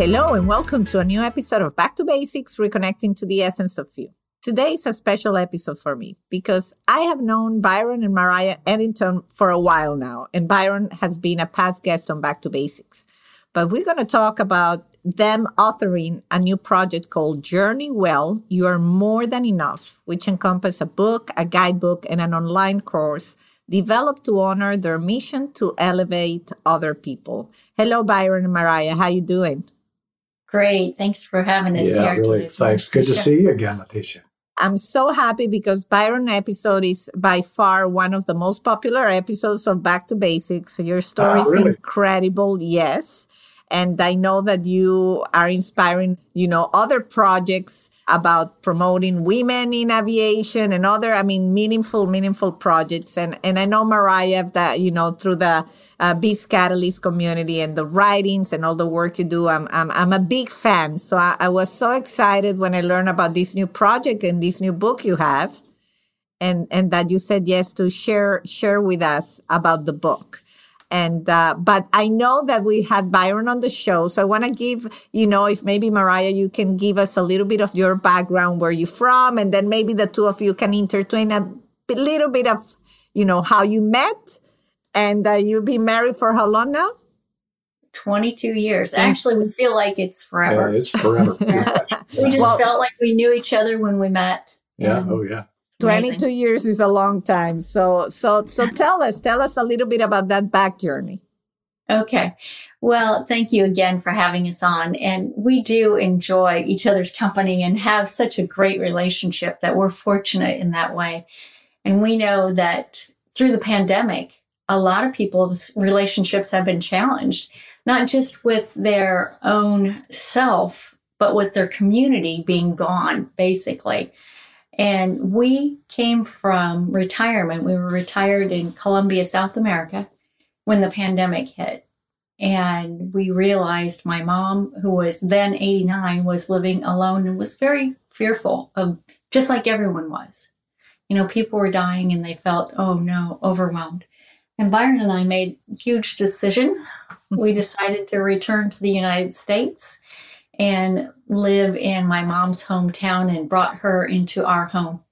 Hello, and welcome to a new episode of Back to Basics Reconnecting to the Essence of You. Today is a special episode for me because I have known Byron and Mariah Edgington for a while now, and Byron has been a past guest on Back to Basics. But we're going to talk about them authoring a new project called Journey Well, You Are More Than Enough, which encompasses a book, a guidebook, and an online course developed to honor their mission to elevate other people. Hello, Byron and Mariah. How you doing? Great. Thanks for having us yeah, here. really. Thanks. Good to see you again, Leticia. I'm so happy because Byron episode is by far one of the most popular episodes of Back to Basics. Your story Ah, is really? incredible. Yes. And I know that you are inspiring, you know, other projects about promoting women in aviation and other, I mean, meaningful, meaningful projects. And, and I know Mariah that, you know, through the uh, Beast Catalyst community and the writings and all the work you do, I'm, I'm, I'm a big fan. So I, I was so excited when I learned about this new project and this new book you have and, and that you said yes to share, share with us about the book and uh, but I know that we had Byron on the show, so I want to give you know if maybe Mariah you can give us a little bit of your background, where you're from, and then maybe the two of you can intertwine a little bit of you know how you met, and uh, you've been married for how long now? 22 years. Actually, we feel like it's Yeah, forever. it's forever. yeah. we just Well- felt like we knew each other when we met. yeah. And Oh, yeah. Amazing. 22 years is a long time. So so so tell us tell us a little bit about that back journey. Okay. Well, thank you again for having us on. And we do enjoy each other's company and have such a great relationship that we're fortunate in that way. And we know that through the pandemic, a lot of people's relationships have been challenged, not just with their own self, but with their community being gone, basically. And we came from retirement. We were retired in Colombia, South America when the pandemic hit. And we realized my mom, who was then 89, was living alone and was very fearful of just like everyone was. You know, people were dying and they felt, oh no, overwhelmed. And Byron and I made a huge decision. We decided to return to the United States and live in my mom's hometown and brought her into our home.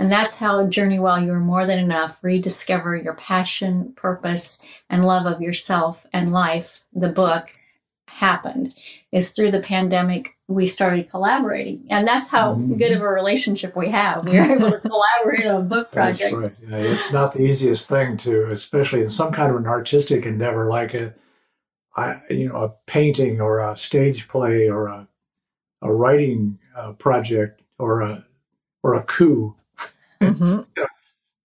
And that's how Journey Well You Are More Than Enough rediscover your passion, purpose, and love of yourself and life, the book happened. Is through the pandemic we started collaborating. And that's how Mhm. good of a relationship we have. We were able to collaborate on a book That's project. right. Yeah, it's not the easiest thing to, especially in some kind of an artistic endeavor like a, I, you know, a painting or a stage play or a, a writing uh, project or a, or a coup. Mhm.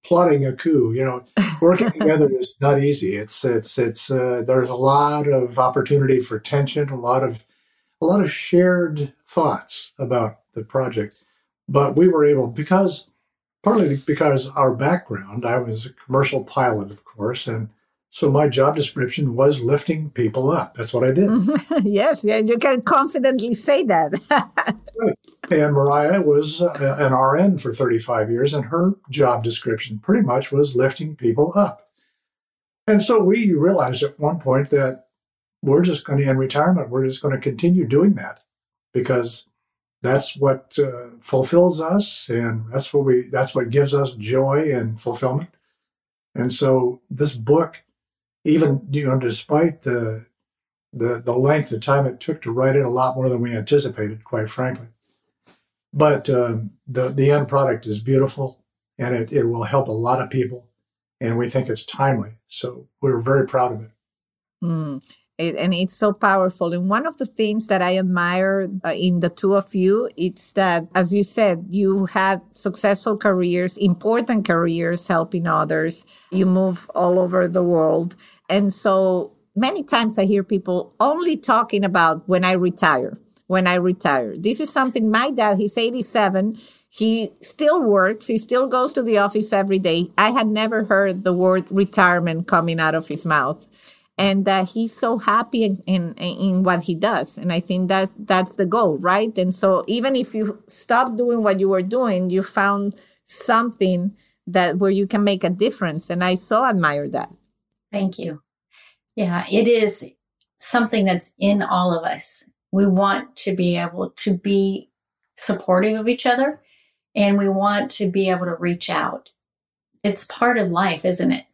plotting a coup. You know, working together is not easy. It's it's it's uh, there's a lot of opportunity for tension, a lot of a lot of shared thoughts about the project. But we were able because partly because our background. I was a commercial pilot, of course, and so my job description was lifting people up. That's what I did. yes, yeah, you can confidently say that. And Mariah was uh, an RN for 35 years, and her job description pretty much was lifting people up. And so we realized at one point that we're just going to, in retirement, we're just going to continue doing that because that's what uh, fulfills us, and that's what we, that's what gives us joy and fulfillment. And so this book, even you know, despite the the the length of time it took to write it, a lot more than we anticipated, quite frankly. But um, the the end product is beautiful and it, it will help a lot of people and we think it's timely. So we're very proud of it. Mm. It, and it's so powerful. And one of the things that I admire uh, in the two of you, it's that, as you said, you had successful careers, important careers, helping others. You move all over the world. And so many times I hear people only talking about when I retire, when I retire. This is something my dad, he's 87. He still works. He still goes to the office every day. I had never heard the word retirement coming out of his mouth and that he's so happy in, in, in what he does. And i think that that's the goal right? And so even if you stop doing what you were doing you found something that where you can make a difference. And i so admire that. Thank you. Yeah it is something that's in all of us. We want to be able to be supportive of each other and we want to be able to reach out. It's part of life isn't it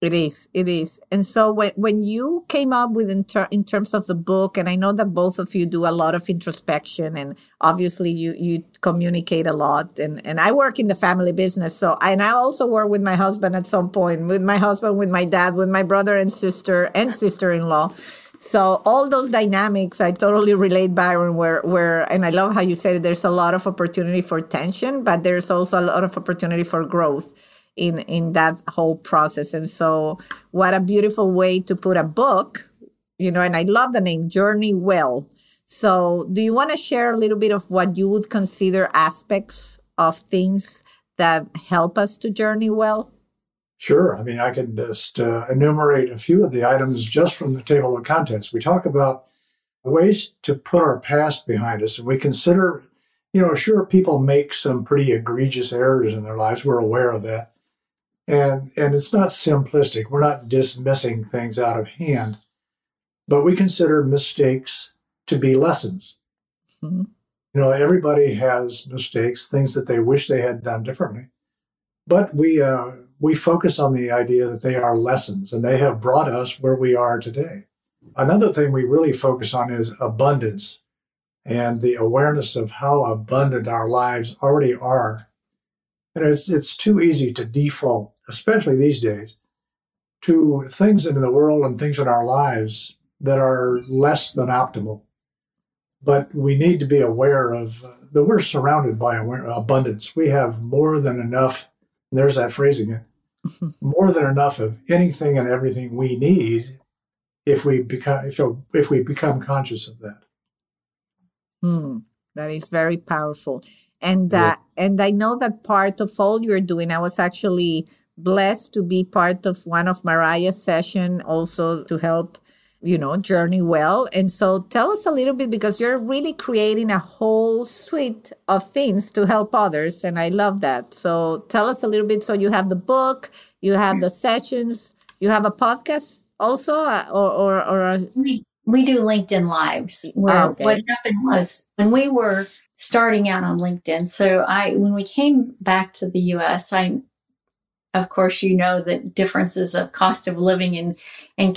it is. It is. And so when, when you came up with in, ter- in terms of the book, and I know that both of you do a lot of introspection and obviously you, you communicate a lot and, and I work in the family business. So, and I also work with my husband at some point, with my husband, with my dad, with my brother and sister and sister-in-law. So all those dynamics, I totally relate, Byron, where, where, and I love how you said it, there's a lot of opportunity for tension, but there's also a lot of opportunity for growth in in that whole process and so what a beautiful way to put a book you know and i love the name journey well so do you want to share a little bit of what you would consider aspects of things that help us to journey well Sure. I mean, I can just uh, enumerate a few of the items just from the table of contents. We talk about ways to put our past behind us, and we consider, you know, sure, people make some pretty egregious errors in their lives. We're aware of that and and it's not simplistic. We're not dismissing things out of hand but we consider mistakes to be lessons. Mm-hmm. you know everybody has mistakes things that they wish they had done differently. But we uh, we focus on the idea that they are lessons and they have brought us where we are today. Another thing we really focus on is abundance and the awareness of how abundant our lives already are. And it's it's too easy to default especially these days, to things in the world and things in our lives that are less than optimal. But we need to be aware of uh, that we're surrounded by abundance. We have more than enough. There's that phrase again. more than enough of anything and everything we need if we become if, if we become conscious of that. Hmm, that is very powerful. And uh, yeah. and I know that part of all you're doing. I was actually blessed to be part of one of Mariah's session also to help you know journey well. And so tell us a little bit because you're really creating a whole suite of things to help others and i love that. So tell us a little bit. So you have the book you have the sessions you have a podcast also uh, or or, or a... we, we do linkedin lives where oh, okay. what happened was when we were starting out on linkedin so i when we came back to the us i of course, you know the differences of cost of living in in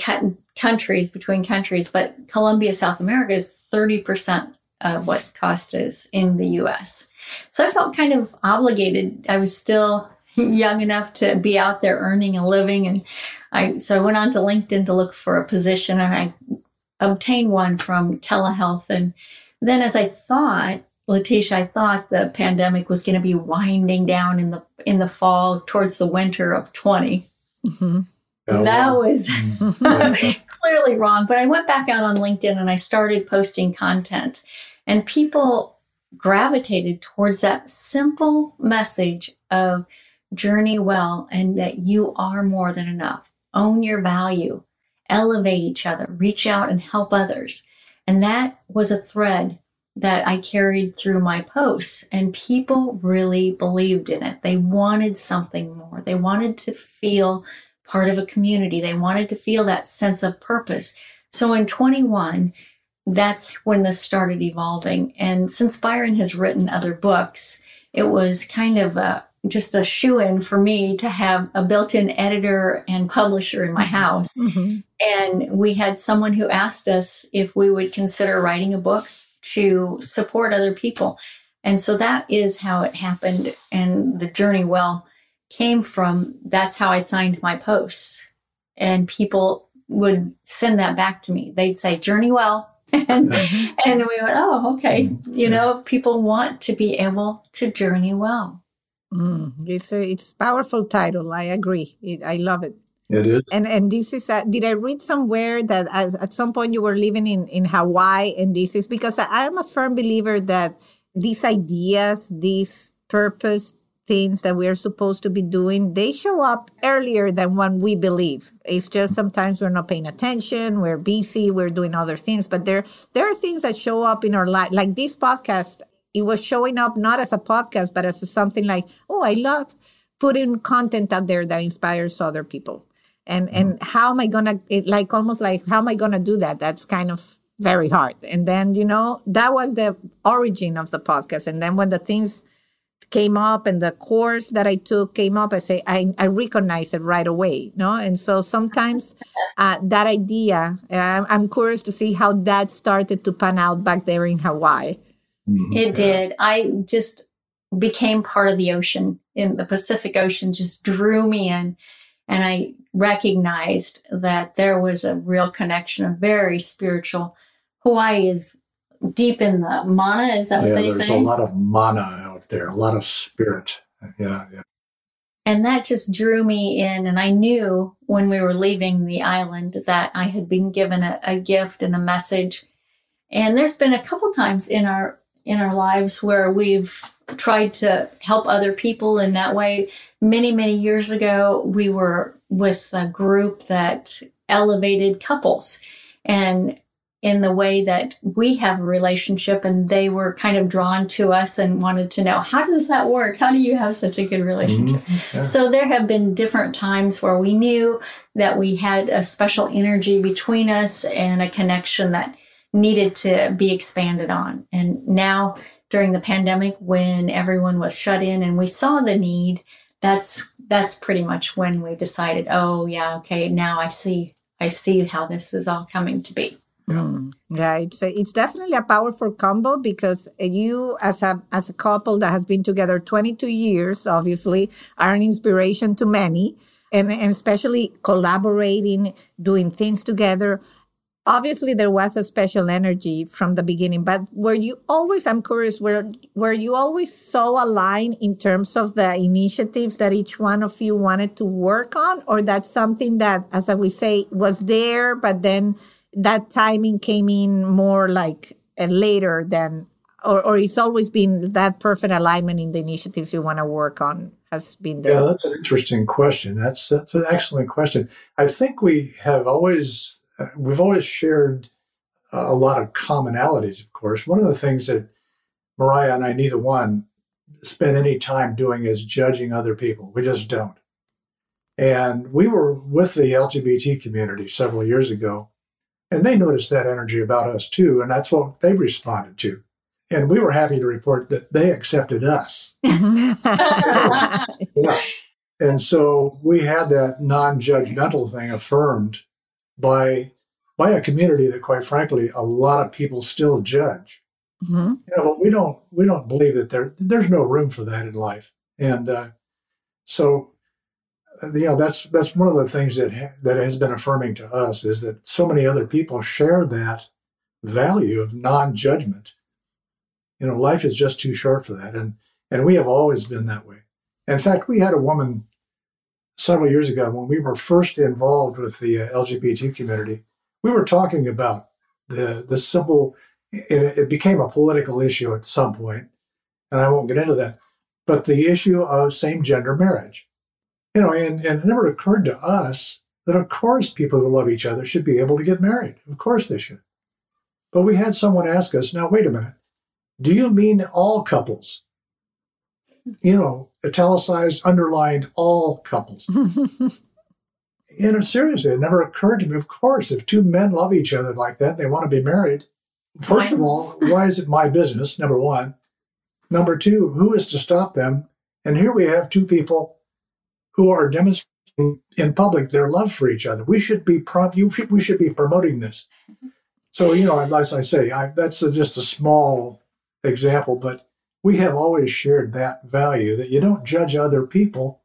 countries between countries, but Colombia, South America is 30% of what cost is in the US. So I felt kind of obligated. I was still young enough to be out there earning a living and I so I went on to LinkedIn to look for a position and I obtained one from telehealth and then as I thought Leticia, I thought the pandemic was going to be winding down in the in the fall towards the winter of 20. Mm-hmm. Oh, that wow. was mm-hmm. clearly wrong. But I went back out on LinkedIn and I started posting content, and people gravitated towards that simple message of journey well and that you are more than enough. Own your value, elevate each other, reach out and help others. And that was a thread that I carried through my posts, and people really believed in it. They wanted something more. They wanted to feel part of a community. They wanted to feel that sense of purpose. So in 21, that's when this started evolving. And since Byron has written other books, it was kind of a, just a shoe in for me to have a built in editor and publisher in my mm-hmm. house. Mm-hmm. And we had someone who asked us if we would consider writing a book to support other people. And so that is how it happened. And the journey well came from that's how I signed my posts. And people would send that back to me. They'd say, Journey well. and, and we went, oh, okay. Mm-hmm. You know, people want to be able to journey well. Mm, it's a it's powerful title. I agree. It, I love it. It is. And and this is a, did I read somewhere that at, at, some point you were living in in Hawaii and this is because I, am a firm believer that these ideas, these purpose things that we're supposed to be doing, they show up earlier than when we believe. It's just sometimes we're not paying attention, we're busy, we're doing other things, but there there are things that show up in our life. Like this podcast, it was showing up not as a podcast, but as something like, oh, I love putting content out there that inspires other people. And and mm-hmm. how am I gonna it, like almost like how am I gonna do that? That's kind of very hard. And then, you know, that was the origin of the podcast. And then when the things came up and the course that I took came up, I say I, I recognize it right away. No, and so sometimes uh, that idea, uh, I'm curious to see how that started to pan out back there in Hawaii. Mm-hmm. It did. I just became part of the ocean in the Pacific Ocean, just drew me in, and I recognized that there was a real connection, a very spiritual. Hawaii is deep in the mana. Is that yeah, what they say? There's a lot of mana out there, a lot of spirit. Yeah, yeah. And that just drew me in. And I knew when we were leaving the island that I had been given a, a gift and a message. And there's been a couple times in our in our lives where we've tried to help other people in that way. Many, many years ago, we were with a group that elevated couples. And in the way that we have a relationship and they were kind of drawn to us and wanted to know how does that work how do you have such a good relationship mm-hmm. yeah. so there have been different times where we knew that we had a special energy between us and a connection that needed to be expanded on and now during the pandemic when everyone was shut in and we saw the need that's that's pretty much when we decided oh yeah okay now i see i see how this is all coming to be Mm. Yeah, it's a, it's definitely a powerful combo because you, as a as a couple that has been together 22 years, obviously are an inspiration to many, and, and especially collaborating, doing things together. Obviously, there was a special energy from the beginning, but were you always? I'm curious. Were were you always so aligned in terms of the initiatives that each one of you wanted to work on, or that's something that, as we say, was there, but then that timing came in more like uh, later than or, or it's always been that perfect alignment in the initiatives you want to work on has been there yeah that's an interesting question that's that's an excellent question i think we have always we've always shared uh, a lot of commonalities of course one of the things that mariah and i neither one spend any time doing is judging other people we just don't and we were with the lgbt community several years ago and they noticed that energy about us too. And that's what they responded to. And we were happy to report that they accepted us. yeah. And so we had that non judgmental thing affirmed by by a community that quite frankly a lot of people still judge. Mm-hmm. you know we don't we don't believe that there there's no room for that in life. And uh, so you know that's that's one of the things that ha- that has been affirming to us is that so many other people share that value of non-judgment. You know life is just too short for that. And and we have always been that way. In fact we had a woman several years ago when we were first involved with the uh, lgbt community we were talking about the the simple it, it became a political issue at some point and i won't get into that but the issue of same gender marriage you know, and, and it never occurred to us that, of course, people who love each other should be able to get married. Of course they should. But we had someone ask us, now, wait a minute, do you mean all couples? You know, italicized, underlined, all couples. you know, seriously, it never occurred to me. Of course, if two men love each other like that, they want to be married. First of all, why is it my business? Number one. Number two, who is to stop them? And here we have two people who are demonstrating in public their love for each other. We should be prompt. You should, we should be promoting this. So you know, as I say, I, that's a, just a small example, but we have always shared that value that you don't judge other people.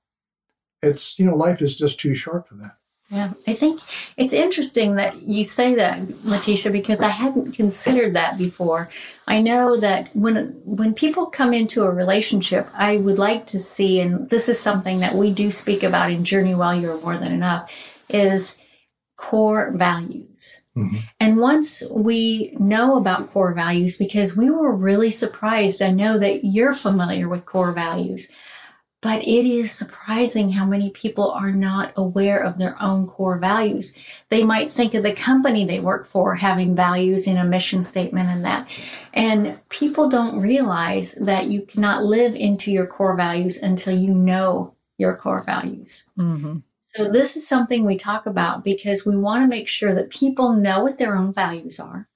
It's you know, life is just too short for that. Yeah, I think it's interesting that you say that, Leticia, because I hadn't considered that before. I know that when when people come into a relationship, I would like to see, and this is something that we do speak about in Journey Well You Are More Than Enough, is core values. Mm-hmm. And once we know about core values, because we were really surprised, I know that you're familiar with core values. But it is surprising how many people are not aware of their own core values. They might think of the company they work for having values in a mission statement and that. And people don't realize that you cannot live into your core values until you know your core values. Mm-hmm. So, this is something we talk about because we want to make sure that people know what their own values are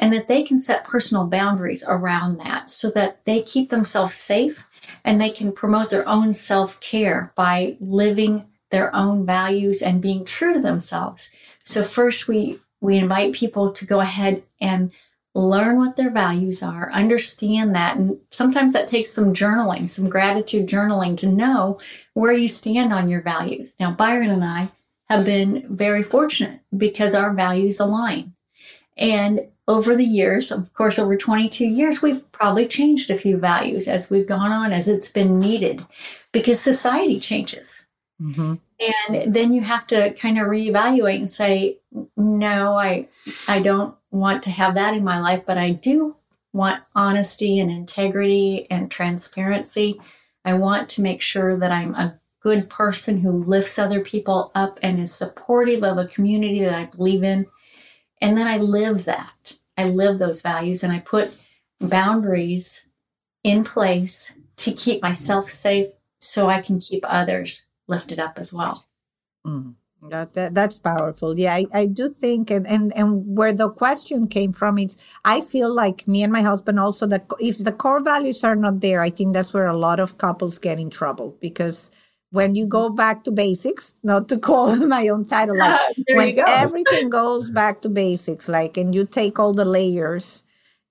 and that they can set personal boundaries around that so that they keep themselves safe and they can promote their own self care by living their own values and being true to themselves. So first we we invite people to go ahead and learn what their values are, understand that. And sometimes that takes some journaling, some gratitude journaling to know where you stand on your values. Now, Byron and I have been very fortunate because our values align. And over the years, of course, over 22 years, we've probably changed a few values as we've gone on, as it's been needed, because society changes. Mm-hmm. And then you have to kind of reevaluate and say, no, I, I don't want to have that in my life, but I do want honesty and integrity and transparency. I want to make sure that I'm a good person who lifts other people up and is supportive of a community that I believe in. And then I live that. I live those values and I put boundaries in place to keep myself safe so I can keep others lifted up as well. Mm. That, that, that's powerful. Yeah, I, I do think, and, and and where the question came from is, I feel like me and my husband also that if the core values are not there, I think that's where a lot of couples get in trouble. Because when you go back to basics, not to call my own title, like when everything goes back to basics, like, and you take all the layers,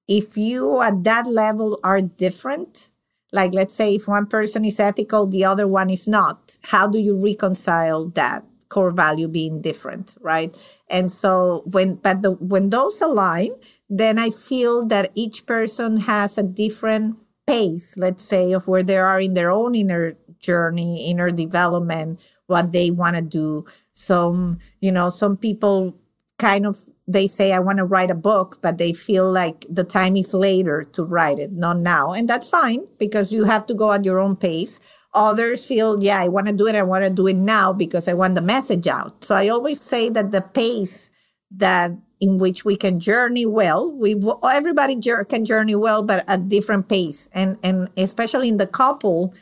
if you at that level are different, like let's say if one person is ethical, the other one is not, how do you reconcile that core value being different, right? And so when, but the, when those align, then I feel that each person has a different pace, let's say, of where they are in their own inner journey, inner development, what they want to do. Some, you know, some people kind of they say I want to write a book, but they feel like the time is later to write it, not now. And that's fine because you have to go at your own pace. Others feel, yeah, I want to do it. I want to do it now because I want the message out. So I always say that the pace that in which we can journey well, we everybody can journey well, but at different pace. And and especially in the couple,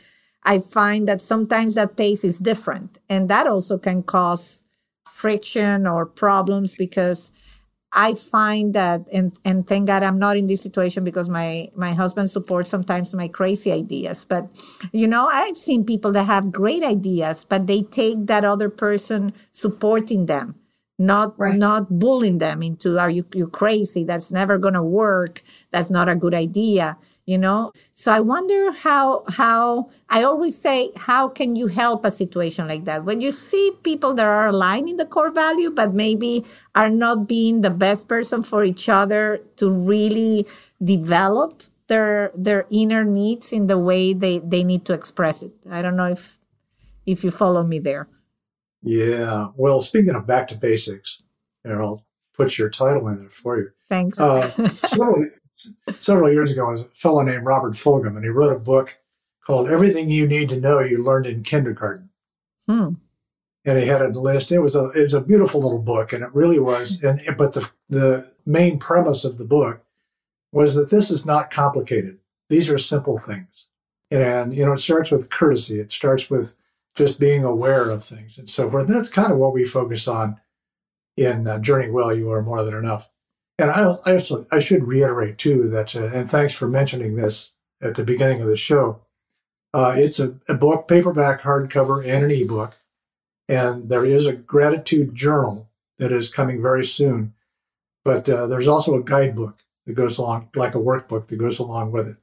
I find that sometimes that pace is different. And that also can cause friction or problems because I find that, and, and thank God I'm not in this situation because my, my husband supports sometimes my crazy ideas. But, you know, I've seen people that have great ideas, but they take that other person supporting them not right. not bullying them into are you you crazy? That's never going to work. That's not a good idea you know? So i wonder how how i always say how can you help a situation like that? When you see people that are aligned in the core value but maybe are not being the best person for each other to really develop their their inner needs in the way they they need to express it. I don't know if if you follow me there yeah. Well, speaking of back to basics, and I'll put your title in there for you. Thanks. Uh, several, several years ago, a fellow named Robert Fulghum, and he wrote a book called Everything You Need to Know You Learned in Kindergarten. Hmm. And he had a list. It was a it was a beautiful little book, and it really was. And but the the main premise of the book was that this is not complicated. These are simple things, and you know it starts with courtesy. It starts with just being aware of things and so forth. And that's kind of what we focus on in uh, Journey Well, You Are More Than Enough. And I, I, also, I should reiterate too that, uh, and thanks for mentioning this at the beginning of the show. Uh, it's a, a, book, paperback, hardcover, and an ebook. And there is a gratitude journal that is coming very soon. But uh, there's also a guidebook that goes along, like a workbook that goes along with it.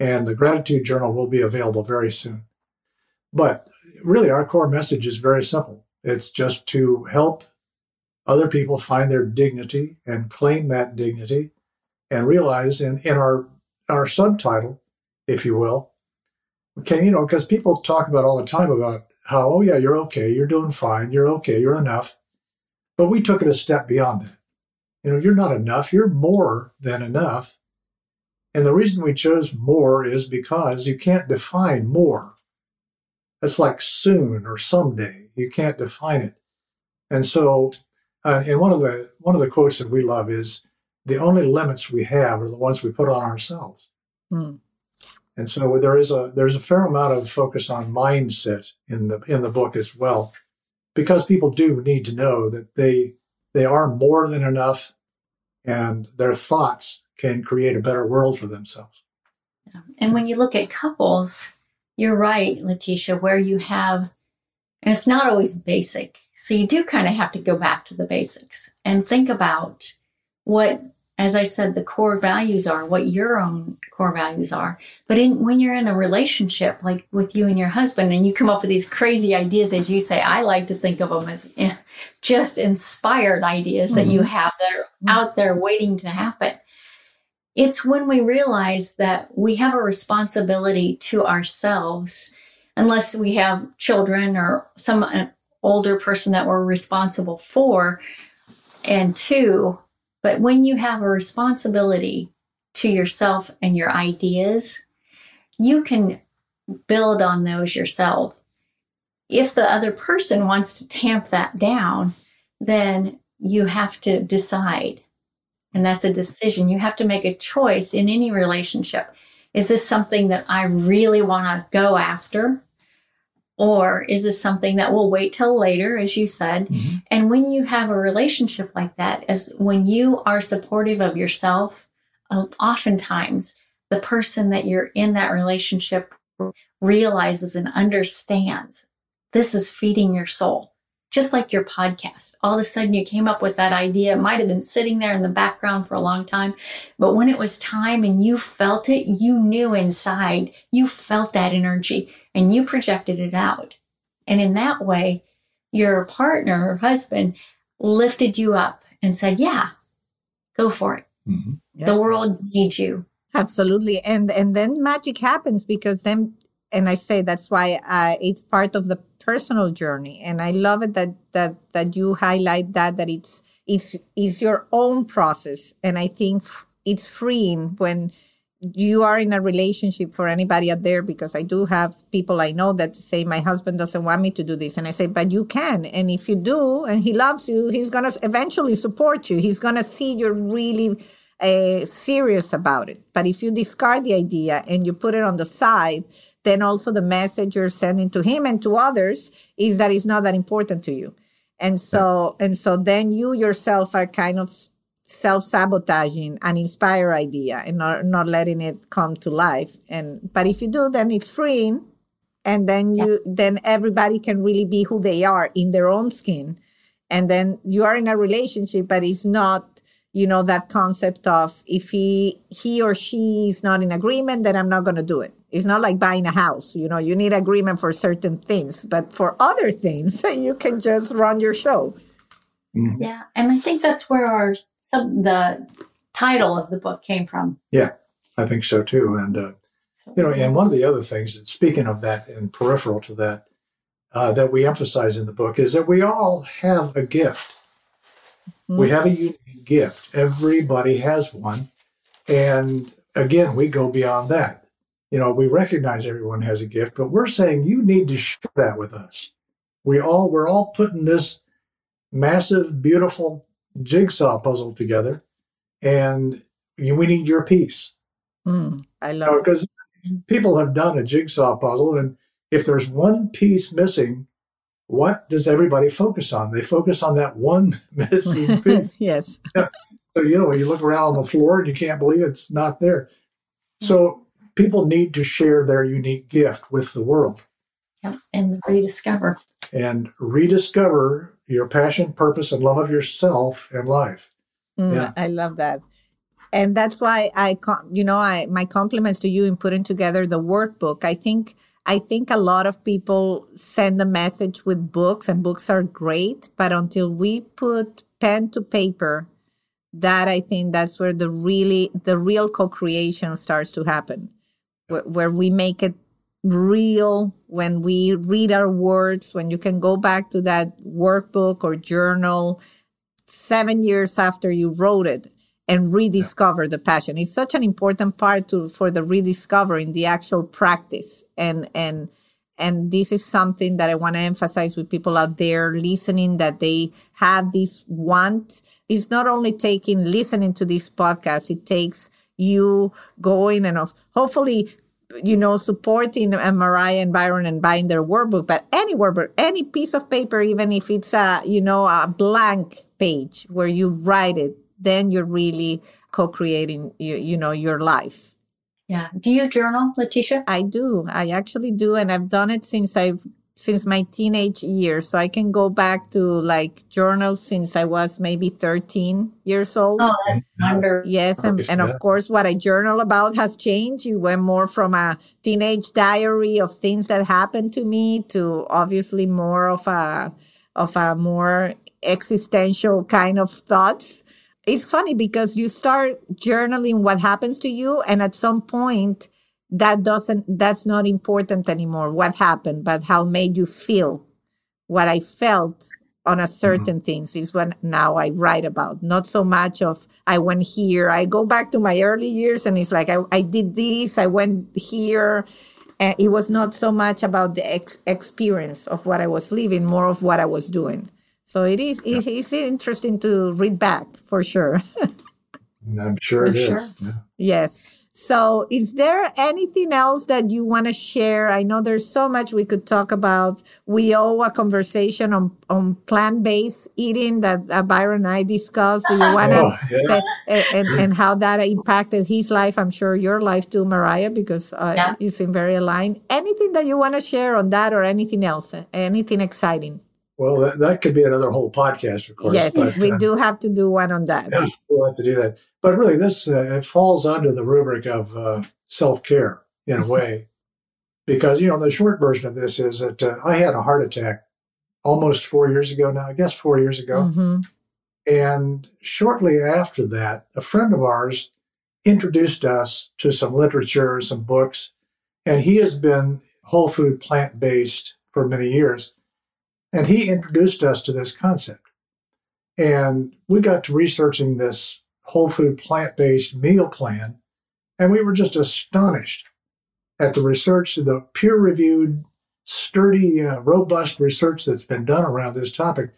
And the gratitude journal will be available very soon. But really, our core message is very simple. It's just to help other people find their dignity and claim that dignity and realize in, in our, our subtitle, if you will, okay, you know, because people talk about all the time about how, oh, yeah, you're okay, you're doing fine, you're okay, you're enough. But we took it a step beyond that. You know, you're not enough, you're more than enough. And the reason we chose more is because you can't define more. It's like soon or someday. You can't define it. And so, uh, and one of the one of the quotes that we love is, "The only limits we have are the ones we put on ourselves." Mm. And so there is a there's a fair amount of focus on mindset in the in the book as well, because people do need to know that they they are more than enough, and their thoughts can create a better world for themselves. And when you look at couples, you're right, Leticia, where you have, and it's not always basic. So you do kind of have to go back to the basics and think about what, as I said, the core values are, what your own core values are. But in, when you're in a relationship, like with you and your husband, and you come up with these crazy ideas, as you say, I like to think of them as eh, just inspired ideas mm-hmm. that you mm-hmm. have that are out there waiting to happen. It's when we realize that we have a responsibility to ourselves, unless we have children or some uh, older person that we're responsible for, and two, but when you have a responsibility to yourself and your ideas, you can build on those yourself. If the other person wants to tamp that down, then you have to decide and that's a decision. You have to make a choice in any relationship. Is this something that I really want to go after? Or is this something that will wait till later, as you said? Mm-hmm. And when you have a relationship like that, as when you are supportive of yourself, uh, oftentimes the person that you're in that relationship realizes and understands this is feeding your soul just like your podcast. All of a sudden you came up with that idea. It might have been sitting there in the background for a long time, but when it was time and you felt it, you knew inside, you felt that energy and you projected it out. And in that way, your partner or husband lifted you up and said, yeah, go for it. Mm-hmm. Yep. The world needs you. Absolutely. And, and then magic happens because then, and I say that's why uh, it's part of the personal journey. And i love it that that that you highlight that that it's it's it's your own process. And i think it's freeing when you are in a relationship for anybody out there because i do have people i know that say my husband doesn't want me to do this. And i say but you can. And if you do and he loves you he's going to eventually support you. He's going to see you're really uh, serious about it. But if you discard the idea and you put it on the side then also the message you're sending to him and to others is that it's not that important to you. And so, yeah. and so then you yourself are kind of self-sabotaging an inspired idea and not, not letting it come to life. And, but if you do, then it's freeing. And then you, yeah. then everybody can really be who they are in their own skin. And then you are in a relationship, but it's not you know that concept of if he he or she is not in agreement then i'm not going to do it it's not like buying a house you know you need agreement for certain things but for other things you can just run your show mm-hmm. yeah and i think that's where our some the title of the book came from yeah i think so too and uh, you know and one of the other things that speaking of that and peripheral to that uh, that we emphasize in the book is that we all have a gift Mm-hmm. We have a unique gift. Everybody has one. And again, we go beyond that. You know, we recognize everyone has a gift, but we're saying you need to share that with us. We all, we're all putting this massive, beautiful jigsaw puzzle together and we need your piece. Mm, I love Because you know, people have done a jigsaw puzzle and if there's one piece missing, what does everybody focus on? They focus on that one missing piece. yes. So, you know, you look around on the floor and you can't believe it's not there. So people need to share their unique gift with the world. Yep. And rediscover. And rediscover your passion, purpose, and love of yourself and life. Mm, yeah. I love that. And that's why I, you know, I my compliments to you in putting together the workbook. I think I think a lot of people send a message with books, and books are great, but until we put pen to paper, that I think that's where the really the real co-creation starts to happen, where, we make it real when we read our words, when you can go back to that workbook or journal seven years after you wrote it and rediscover yeah. the passion. It's such an important part to for the rediscovering the actual practice and and and this is something that I want to emphasize with people out there listening that they have this want. It's not only taking listening to this podcast, it takes you going and hopefully you know, supporting uh, Mariah and Byron and buying their workbook, but any workbook, any piece of paper, even if it's a, you know, a blank page where you write it, then you're really co-creating you, you know your life. Yeah. Do you journal Leticia? i do. I actually do and i've done it since i've since my teenage years. So i can go back to like journals since i was maybe 13 years old. Oh mm-hmm. wonder. yes and, and of course what i journal about has changed. You went more from a teenage diary of things that happened to me to obviously more of a of a more existential kind of thoughts. It's funny because you start journaling what happens to you and at some point that doesn't that's not important anymore what happened but how made you feel what i felt on a certain mm-hmm. things is what now i write about not so much of i went here i go back to my early years and it's like i, I did this i went here and it was not so much about the ex- experience of what i was living more of what i was doing so it is yeah. it is interesting to read back for sure. I'm sure it sure. is. Yeah. Yes. So, is there anything else that you want to share? I know there's so much we could talk about. We owe a conversation on, on plant based eating that uh, Byron and I discussed. Do you want to oh, yeah. say, and, and how that impacted his life? I'm sure your life too, Mariah, because uh, yeah. you seem very aligned. Anything that you want to share on that or anything else? Anything exciting? Well, that, that could be another whole podcast, of course. Yes, but, we uh, do have to do one on that. Yeah, we'll have to do that. But really, this uh, it falls under the rubric of uh, self care in a way, because you know the short version of this is that uh, I had a heart attack almost four years ago now. I guess four years ago, mm-hmm. and shortly after that, a friend of ours introduced us to some literature, some books, and he has been whole food plant based for many years. And he introduced us to this concept. And we got to researching this whole food plant based meal plan. And we were just astonished at the research, the peer reviewed, sturdy, uh, robust research that's been done around this topic.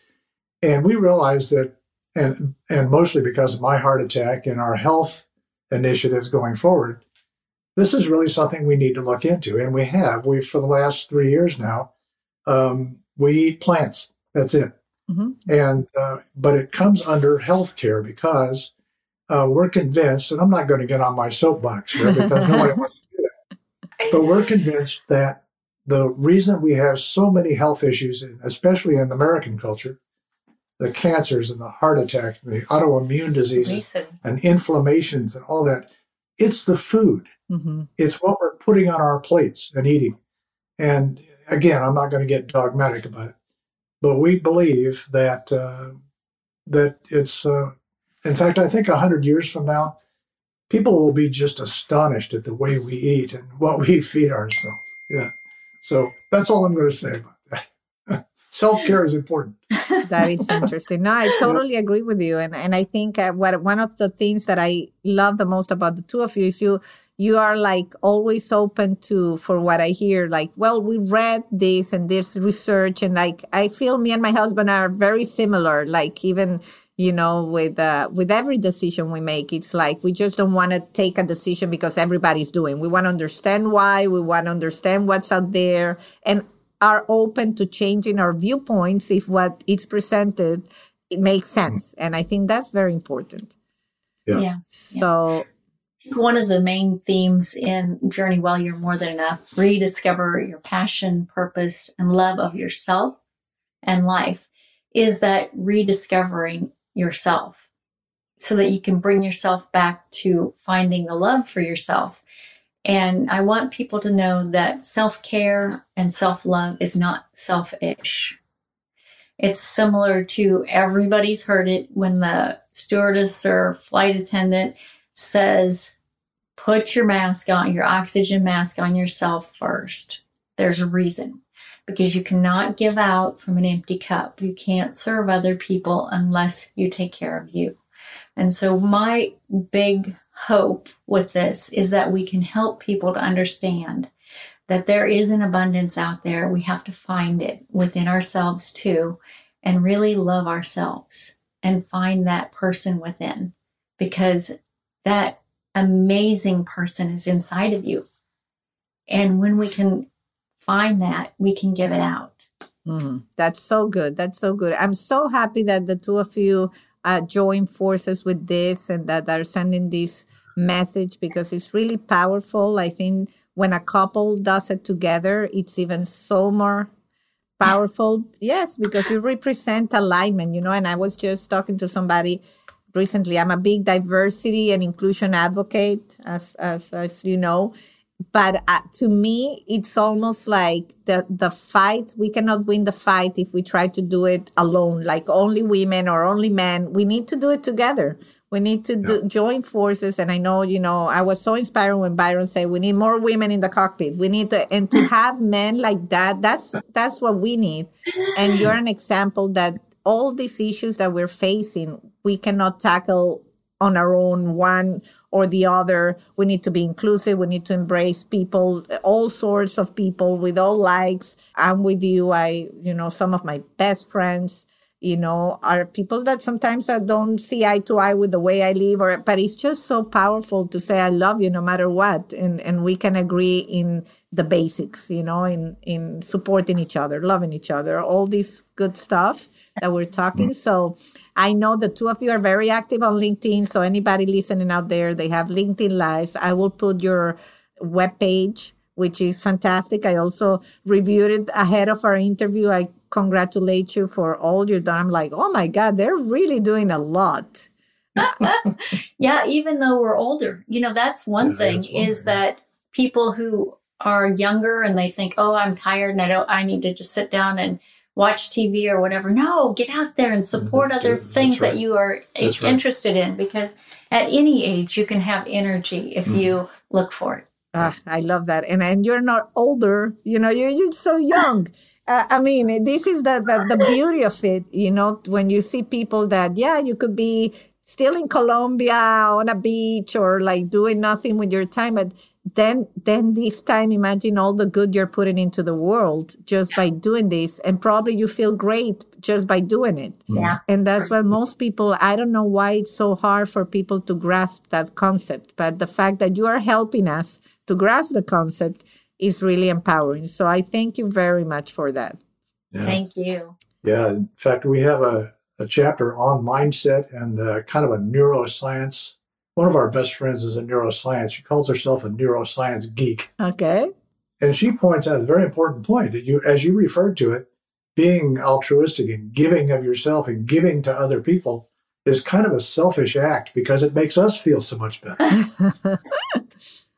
And we realized that, and, and mostly because of my heart attack and our health initiatives going forward, this is really something we need to look into. And we have. We, for the last three years now, um, we eat plants. That's it. Mm-hmm. And uh, but it comes under healthcare because uh, we're convinced, and I'm not going to get on my soapbox here because nobody wants to do that. But we're convinced that the reason we have so many health issues, especially in American culture, the cancers and the heart attacks and the autoimmune diseases and inflammations and all that, it's the food. Mm-hmm. It's what we're putting on our plates and eating. And again, I'm not going to get dogmatic about it, but we believe that uh, that it's. Uh, in fact, I think hundred years from now, people will be just astonished at the way we eat and what we feed ourselves. Yeah. So that's all I'm going to say about. Self care is important. that is interesting. No, I totally agree with you, and and I think uh, what one of the things that I love the most about the two of you is you you are like always open to for what i hear like well we read this and this research and like i feel me and my husband are very similar like even you know with uh, with every decision we make it's like we just don't want to take a decision because everybody's doing we want to understand why we want to understand what's out there and are open to changing our viewpoints if what is presented it makes sense mm-hmm. and i think that's very important yeah, yeah. so one of the main themes in Journey Well You're More Than Enough rediscover your passion, purpose, and love of yourself and life is that rediscovering yourself so that you can bring yourself back to finding the love for yourself. And I want people to know that self care and self love is not selfish. It's similar to everybody's heard it when the stewardess or flight attendant says, put your mask on, your oxygen mask on yourself first. There's a reason because you cannot give out from an empty cup. You can't serve other people unless you take care of you. And so my big hope with this is that we can help people to understand that there is an abundance out there. We have to find it within ourselves too and really love ourselves and find that person within because that amazing person is inside of you. And when we can find that, we can give it out. Mm, that's so good. That's so good. I'm so happy that the two of you uh, join forces with this and that are sending this message because it's really powerful. I think when a couple does it together, it's even so more powerful. Yes, because you represent alignment, you know. And I was just talking to somebody recently. I'm a big diversity and inclusion advocate, as as, as you know. But uh, to me, it's almost like the the fight. We cannot win the fight if we try to do it alone, like only women or only men. We need to do it together. We need to do, join forces. And I know, you know, I was so inspired when Byron said we need more women in the cockpit. We need to, and to have men like that, that's, that's what we need. And you're an example that all these issues that we're facing, we cannot tackle on our own, one or the other. We need to be inclusive. We need to embrace people, all sorts of people with all likes. I'm with you. I, you know, some of my best friends you know, are people that sometimes I don't see eye to eye with the way I live or but it's just so powerful to say I love you no matter what and and we can agree in the basics, you know, in in supporting each other, loving each other, all this good stuff that we're talking. Mm-hmm. So I know the two of you are very active on LinkedIn. So anybody listening out there, they have LinkedIn lives. I will put your webpage, which is fantastic. I also reviewed it ahead of our interview. I congratulate you for all you've done. I'm like, oh my God, they're really doing a lot. yeah, even though we're older, you know, that's one yeah, thing that's one is thing. that people who are younger and they think, oh, I'm tired and I don't, I need to just sit down and watch TV or whatever. No, get out there and support mm-hmm. other things right. that you are that's interested right. in because at any age you can have energy if mm-hmm. you look for it. Ah, I love that. And and you're not older, you know, you're, you're so young. Uh, I mean, this is the, the, the beauty of it, you know, when you see people that, yeah, you could be still in Colombia on a beach or like doing nothing with your time, but then then this time imagine all the good you're putting into the world just by doing this and probably you feel great just by doing it. Yeah. And that's what most people i don't know why it's so hard for people to grasp that concept but the fact that you are helping us to grasp the concept is really empowering. So I thank you very much for that. Yeah. Thank you. Yeah. In fact, we have a, a chapter on mindset and uh, kind of a neuroscience. One of our best friends is a neuroscience. She calls herself a neuroscience geek. Okay. And she points out a very important point that you, as you referred to it, being altruistic and giving of yourself and giving to other people is kind of a selfish act because it makes us feel so much better.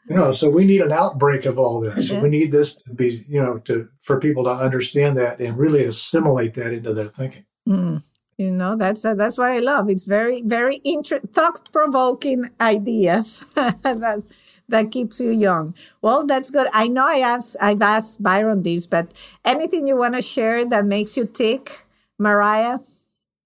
You know, so we need an outbreak of all this. Mm-hmm. We need this to be, you know, to for people to understand that and really assimilate that into their thinking. Mm. You know, that's uh, that's what I love. It's very, very inter- thought provoking ideas that that keeps you young. Well, that's good. I know I asked I've asked Byron this, but anything you want to share that makes you tick, Mariah?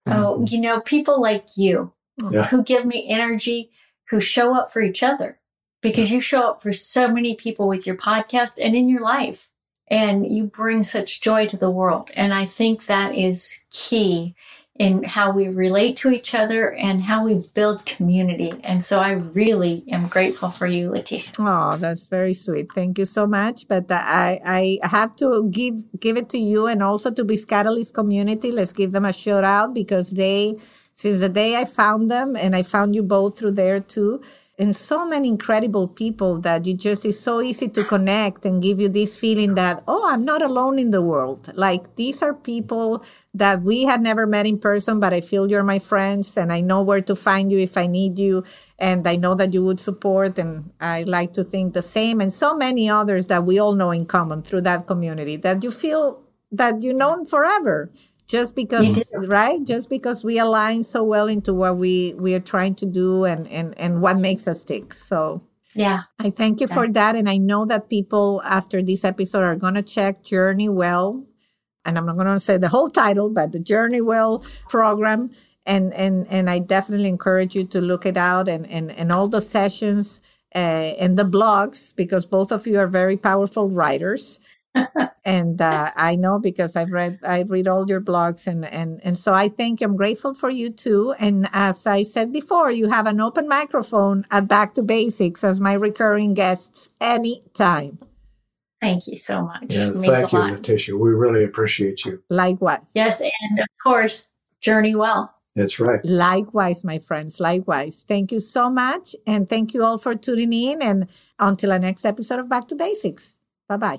Oh, you know, people like you yeah. who give me energy, who show up for each other because you show up for so many people with your podcast and in your life and you bring such joy to the world. And I think that is key in how we relate to each other and how we build community. And so I really am grateful for you, Leticia. Oh, that's very sweet. Thank you so much. But uh, I, I have to give give it to you and also to BizCatalyst community. Let's give them a shout out because they since the day I found them and I found you both through there too and so many incredible people that you just is so easy to connect and give you this feeling that oh i'm not alone in the world. Like these are people that we had never met in person but i feel you're my friends and i know where to find you if i need you. And i know that you would support and i like to think the same. And so many others that we all know in common through that community that you feel that you know forever just because right? Just because we align so well into what we we are trying to do and and and what makes us tick. So yeah. I thank you yeah. for that. And i know that people after this episode are going to check journey well. And i'm not going to say the whole title but the journey well program. And and and i definitely encourage you to look it out and and and all the sessions uh, and the blogs because both of you are very powerful writers and uh, I know because I've read I read all your blogs and and and so I think I'm grateful for you too. And as I said before, you have an open microphone at Back to Basics as my recurring guests anytime. Thank you so much. Yeah, thank you, lot. Leticia. We really appreciate you. Likewise. Yes, and of course, journey well. That's right. Likewise, my friends. Likewise. Thank you so much. And thank you all for tuning in. And until our next episode of Back to Basics. Bye bye.